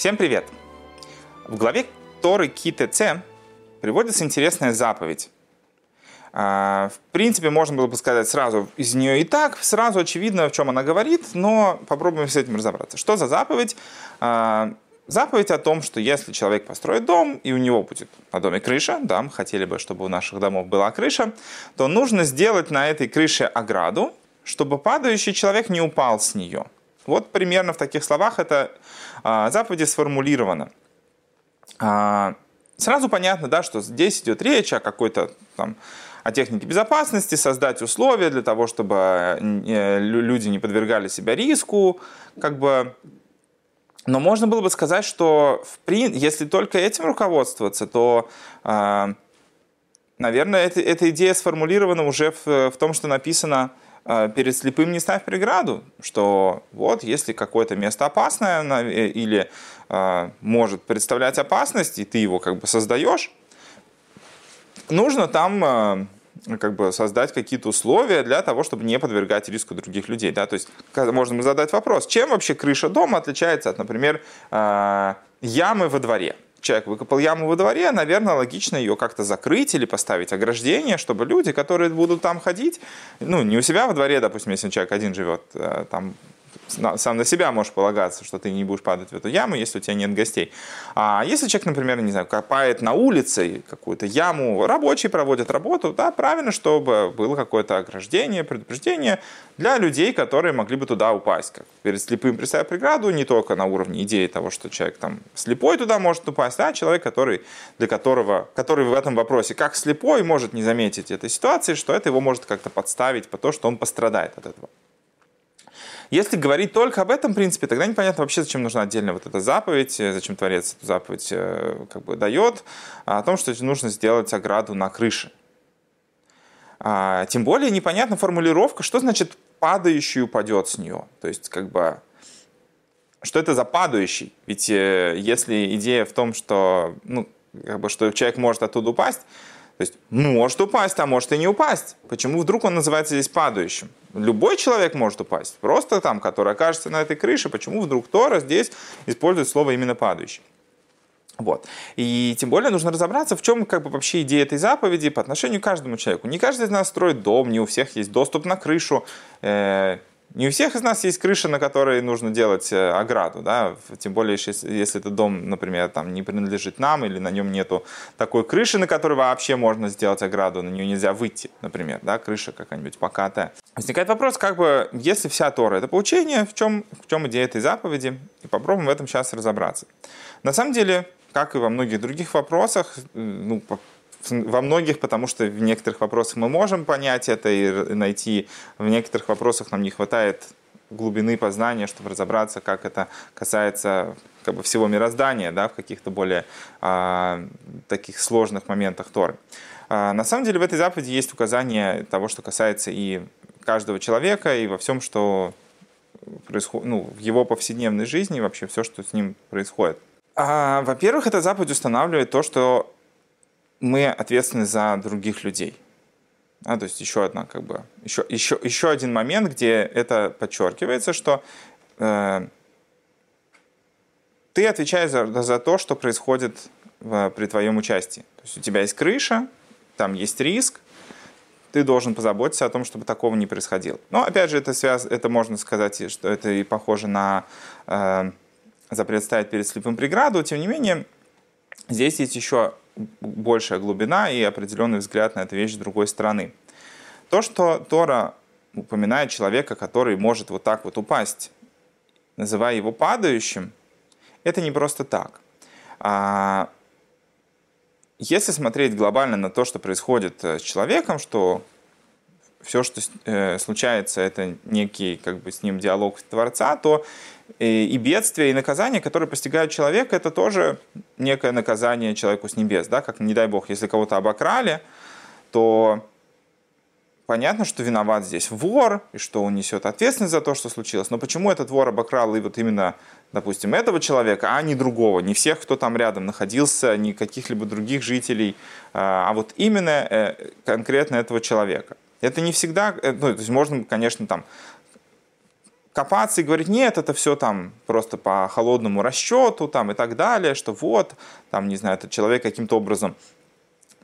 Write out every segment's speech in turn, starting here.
Всем привет! В главе Торы КТЦ приводится интересная заповедь. А, в принципе, можно было бы сказать сразу из нее и так, сразу очевидно, в чем она говорит, но попробуем с этим разобраться. Что за заповедь? А, заповедь о том, что если человек построит дом, и у него будет на доме крыша, да, мы хотели бы, чтобы у наших домов была крыша, то нужно сделать на этой крыше ограду, чтобы падающий человек не упал с нее. Вот примерно в таких словах это а, заповеди сформулировано. А, сразу понятно, да, что здесь идет речь о какой-то там о технике безопасности, создать условия для того, чтобы э, люди не подвергали себя риску, как бы. Но можно было бы сказать, что в если только этим руководствоваться, то, а, наверное, эта, эта идея сформулирована уже в, в том, что написано перед слепым не ставь преграду, что вот если какое-то место опасное э, или э, может представлять опасность, и ты его как бы создаешь, нужно там э, как бы создать какие-то условия для того, чтобы не подвергать риску других людей. Да? То есть можно задать вопрос, чем вообще крыша дома отличается от, например, ямы во дворе? Человек выкопал яму во дворе, наверное, логично ее как-то закрыть или поставить ограждение, чтобы люди, которые будут там ходить, ну, не у себя во дворе, допустим, если человек один живет, э, там сам на себя можешь полагаться, что ты не будешь падать в эту яму, если у тебя нет гостей. А если человек, например, не знаю, копает на улице какую-то яму, рабочие проводят работу, да, правильно, чтобы было какое-то ограждение, предупреждение для людей, которые могли бы туда упасть. Как перед слепым представить преграду не только на уровне идеи того, что человек там слепой туда может упасть, а человек, который, для которого, который в этом вопросе как слепой может не заметить этой ситуации, что это его может как-то подставить по то, что он пострадает от этого. Если говорить только об этом принципе, тогда непонятно вообще, зачем нужна отдельно вот эта заповедь, э, зачем Творец эту заповедь э, как бы дает, а о том, что нужно сделать ограду на крыше. А, тем более непонятна формулировка, что значит падающий упадет с нее. То есть как бы что это за падающий? Ведь э, если идея в том, что, ну, как бы, что человек может оттуда упасть, то есть может упасть, а может и не упасть. Почему вдруг он называется здесь падающим? Любой человек может упасть. Просто там, который окажется на этой крыше, почему вдруг Тора здесь использует слово именно падающий? Вот. И тем более нужно разобраться, в чем как бы вообще идея этой заповеди по отношению к каждому человеку. Не каждый из нас строит дом, не у всех есть доступ на крышу. Э, не у всех из нас есть крыша, на которой нужно делать э, ограду, да, тем более, если, если этот дом, например, там не принадлежит нам, или на нем нету такой крыши, на которой вообще можно сделать ограду, на нее нельзя выйти, например, да, крыша какая-нибудь покатая. Возникает вопрос, как бы, если вся Тора это поучение, в чем, в чем идея этой заповеди, и попробуем в этом сейчас разобраться. На самом деле, как и во многих других вопросах, э, ну, во многих, потому что в некоторых вопросах мы можем понять это и найти, в некоторых вопросах нам не хватает глубины познания, чтобы разобраться, как это касается как бы, всего мироздания, да, в каких-то более а, таких сложных моментах Торы. А, на самом деле в этой заповеди есть указание того, что касается и каждого человека, и во всем, что происходит, ну, в его повседневной жизни, вообще все, что с ним происходит. А, во-первых, эта заповедь устанавливает то, что мы ответственны за других людей. А, то есть еще одна, как бы, еще, еще, еще один момент, где это подчеркивается, что э, ты отвечаешь за, за то, что происходит в, при твоем участии. То есть у тебя есть крыша, там есть риск, ты должен позаботиться о том, чтобы такого не происходило. Но опять же, это, связ... это можно сказать, что это и похоже на э, запрет ставить перед слепым преграду. Тем не менее, здесь есть еще большая глубина и определенный взгляд на эту вещь с другой стороны. То, что Тора упоминает человека, который может вот так вот упасть, называя его падающим, это не просто так. А если смотреть глобально на то, что происходит э, с человеком, что все, что э, случается, это некий как бы с ним диалог Творца, то и бедствия, и наказания, которые постигают человека, это тоже некое наказание человеку с небес. Да? Как, не дай бог, если кого-то обокрали, то понятно, что виноват здесь вор, и что он несет ответственность за то, что случилось. Но почему этот вор обокрал и вот именно, допустим, этого человека, а не другого, не всех, кто там рядом находился, не каких-либо других жителей, а, а вот именно э, конкретно этого человека. Это не всегда, э, ну, то есть можно, конечно, там копаться и говорить, нет, это все там просто по холодному расчету там и так далее, что вот, там, не знаю, этот человек каким-то образом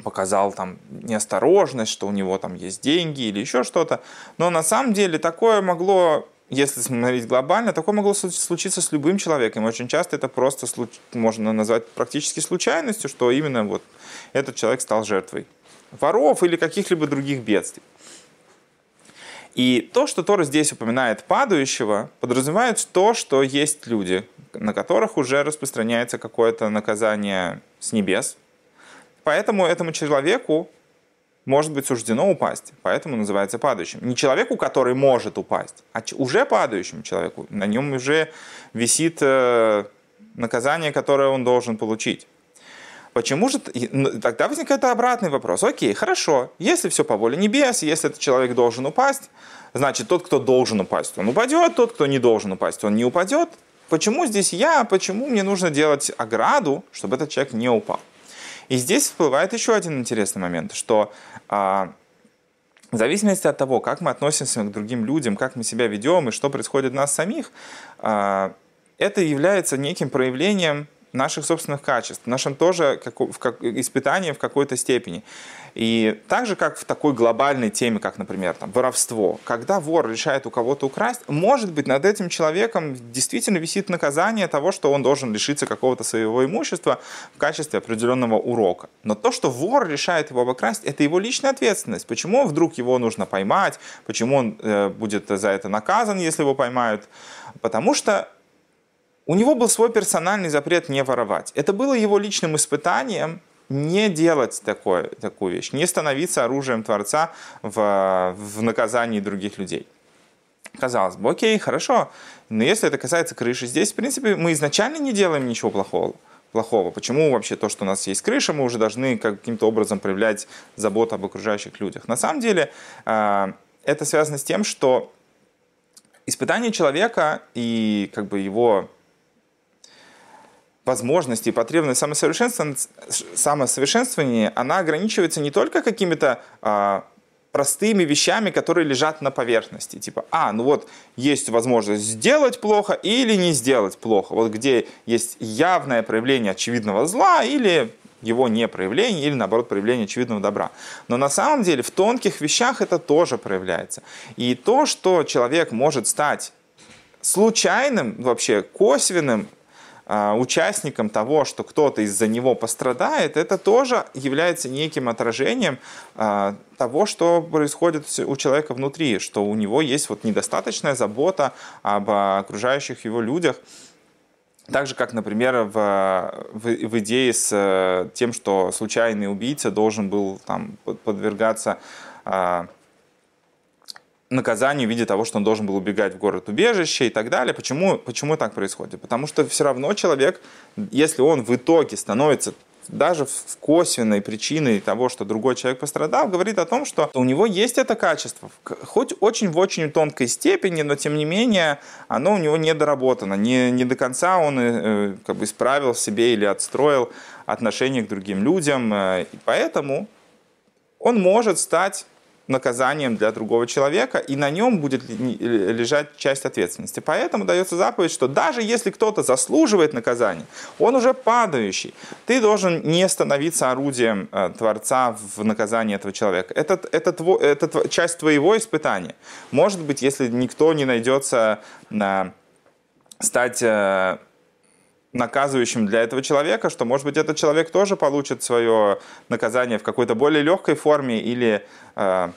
показал там неосторожность, что у него там есть деньги или еще что-то. Но на самом деле такое могло, если смотреть глобально, такое могло случиться с любым человеком. Очень часто это просто можно назвать практически случайностью, что именно вот этот человек стал жертвой воров или каких-либо других бедствий. И то, что Тора здесь упоминает падающего, подразумевает то, что есть люди, на которых уже распространяется какое-то наказание с небес. Поэтому этому человеку может быть суждено упасть, поэтому называется падающим. Не человеку, который может упасть, а уже падающему человеку. На нем уже висит э, наказание, которое он должен получить. Почему же... Тогда возникает обратный вопрос. Окей, хорошо, если все по воле небес, если этот человек должен упасть, значит, тот, кто должен упасть, он упадет, тот, кто не должен упасть, он не упадет. Почему здесь я, почему мне нужно делать ограду, чтобы этот человек не упал? И здесь всплывает еще один интересный момент, что а, в зависимости от того, как мы относимся к другим людям, как мы себя ведем и что происходит в нас самих, а, это является неким проявлением наших собственных качеств, нашим тоже как, в, как, испытанием в какой-то степени. И так же, как в такой глобальной теме, как, например, там, воровство, когда вор решает у кого-то украсть, может быть, над этим человеком действительно висит наказание того, что он должен лишиться какого-то своего имущества в качестве определенного урока. Но то, что вор решает его обокрасть, это его личная ответственность. Почему вдруг его нужно поймать, почему он э, будет за это наказан, если его поймают? Потому что у него был свой персональный запрет не воровать. Это было его личным испытанием не делать такое, такую вещь, не становиться оружием Творца в, в наказании других людей. Казалось бы, окей, хорошо, но если это касается крыши, здесь, в принципе, мы изначально не делаем ничего плохого. плохого. Почему вообще то, что у нас есть крыша, мы уже должны каким-то образом проявлять заботу об окружающих людях? На самом деле, а, это связано с тем, что испытание человека и как бы его возможности и потребность самосовершенствования, самосовершенствования, она ограничивается не только какими-то а, простыми вещами, которые лежат на поверхности. Типа, а, ну вот есть возможность сделать плохо или не сделать плохо. Вот где есть явное проявление очевидного зла или его не проявление или наоборот проявление очевидного добра. Но на самом деле в тонких вещах это тоже проявляется. И то, что человек может стать случайным, вообще косвенным участником того, что кто-то из-за него пострадает, это тоже является неким отражением а, того, что происходит у человека внутри, что у него есть вот недостаточная забота об окружающих его людях. Так же, как, например, в, в, в идее с э, тем, что случайный убийца должен был там, подвергаться наказание в виде того, что он должен был убегать в город убежище и так далее. Почему, почему так происходит? Потому что все равно человек, если он в итоге становится даже в косвенной причиной того, что другой человек пострадал, говорит о том, что у него есть это качество, хоть очень в очень тонкой степени, но тем не менее оно у него не доработано, не, не до конца он э, как бы исправил в себе или отстроил отношение к другим людям, э, и поэтому он может стать наказанием для другого человека, и на нем будет лежать часть ответственности. Поэтому дается заповедь, что даже если кто-то заслуживает наказания, он уже падающий, ты должен не становиться орудием э, Творца в наказании этого человека. Это, это, тво, это часть твоего испытания. Может быть, если никто не найдется на стать э, наказывающим для этого человека, что, может быть, этот человек тоже получит свое наказание в какой-то более легкой форме или э,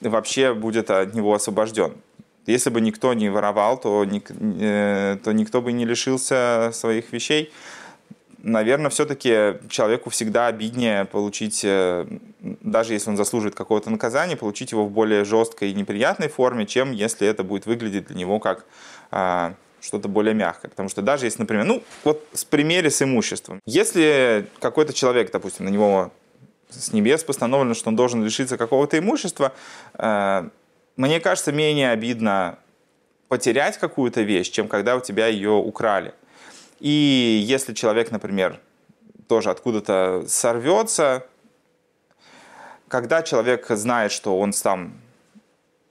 вообще будет от него освобожден. Если бы никто не воровал, то, э, то никто бы не лишился своих вещей. Наверное, все-таки человеку всегда обиднее получить, э, даже если он заслуживает какого-то наказания, получить его в более жесткой и неприятной форме, чем если это будет выглядеть для него как а, что-то более мягкое. Потому что даже если, например, ну вот с примере с имуществом. Если какой-то человек, допустим, на него с небес постановлено, что он должен лишиться какого-то имущества, э, мне кажется, менее обидно потерять какую-то вещь, чем когда у тебя ее украли. И если человек, например, тоже откуда-то сорвется, когда человек знает, что он сам,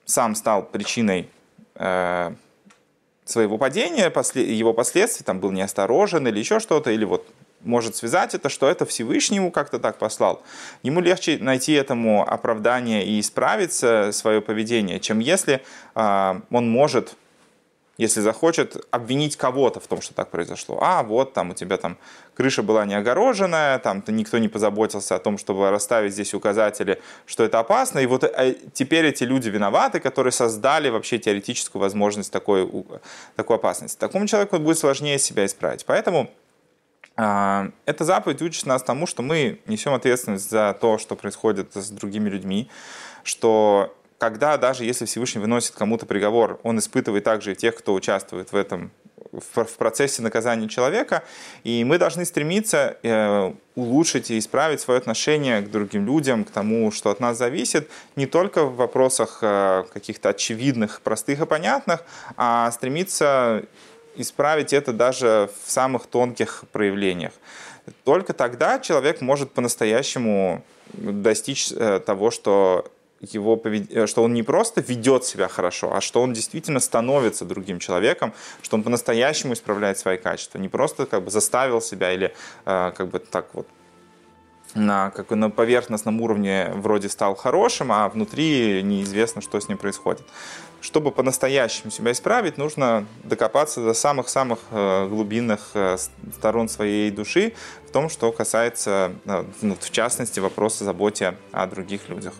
сам стал причиной э, своего падения, его последствий, там был неосторожен или еще что-то, или вот может связать это, что это Всевышний ему как-то так послал. Ему легче найти этому оправдание и исправить свое поведение, чем если э, он может если захочет обвинить кого-то в том, что так произошло. А, вот там у тебя там крыша была не огороженная, там никто не позаботился о том, чтобы расставить здесь указатели, что это опасно, и вот э, теперь эти люди виноваты, которые создали вообще теоретическую возможность такой, такой опасности. Такому человеку будет сложнее себя исправить. Поэтому а, эта заповедь учит нас тому, что мы несем ответственность за то, что происходит с другими людьми, что когда даже если Всевышний выносит кому-то приговор, он испытывает также и тех, кто участвует в этом в, процессе наказания человека, и мы должны стремиться э, улучшить и исправить свое отношение к другим людям, к тому, что от нас зависит, не только в вопросах э, каких-то очевидных, простых и понятных, а стремиться исправить это даже в самых тонких проявлениях. Только тогда человек может по-настоящему достичь э, того, что его повед... Э, что он не просто ведет себя хорошо, а что он действительно становится другим человеком, что он по-настоящему исправляет свои качества, не просто как бы заставил себя или э, как бы так вот на, как на поверхностном уровне вроде стал хорошим, а внутри неизвестно, что с ним происходит. Чтобы по-настоящему себя исправить, нужно докопаться до самых-самых э, глубинных э, сторон своей души в том, что касается, ну, в частности, вопроса заботе о других людях.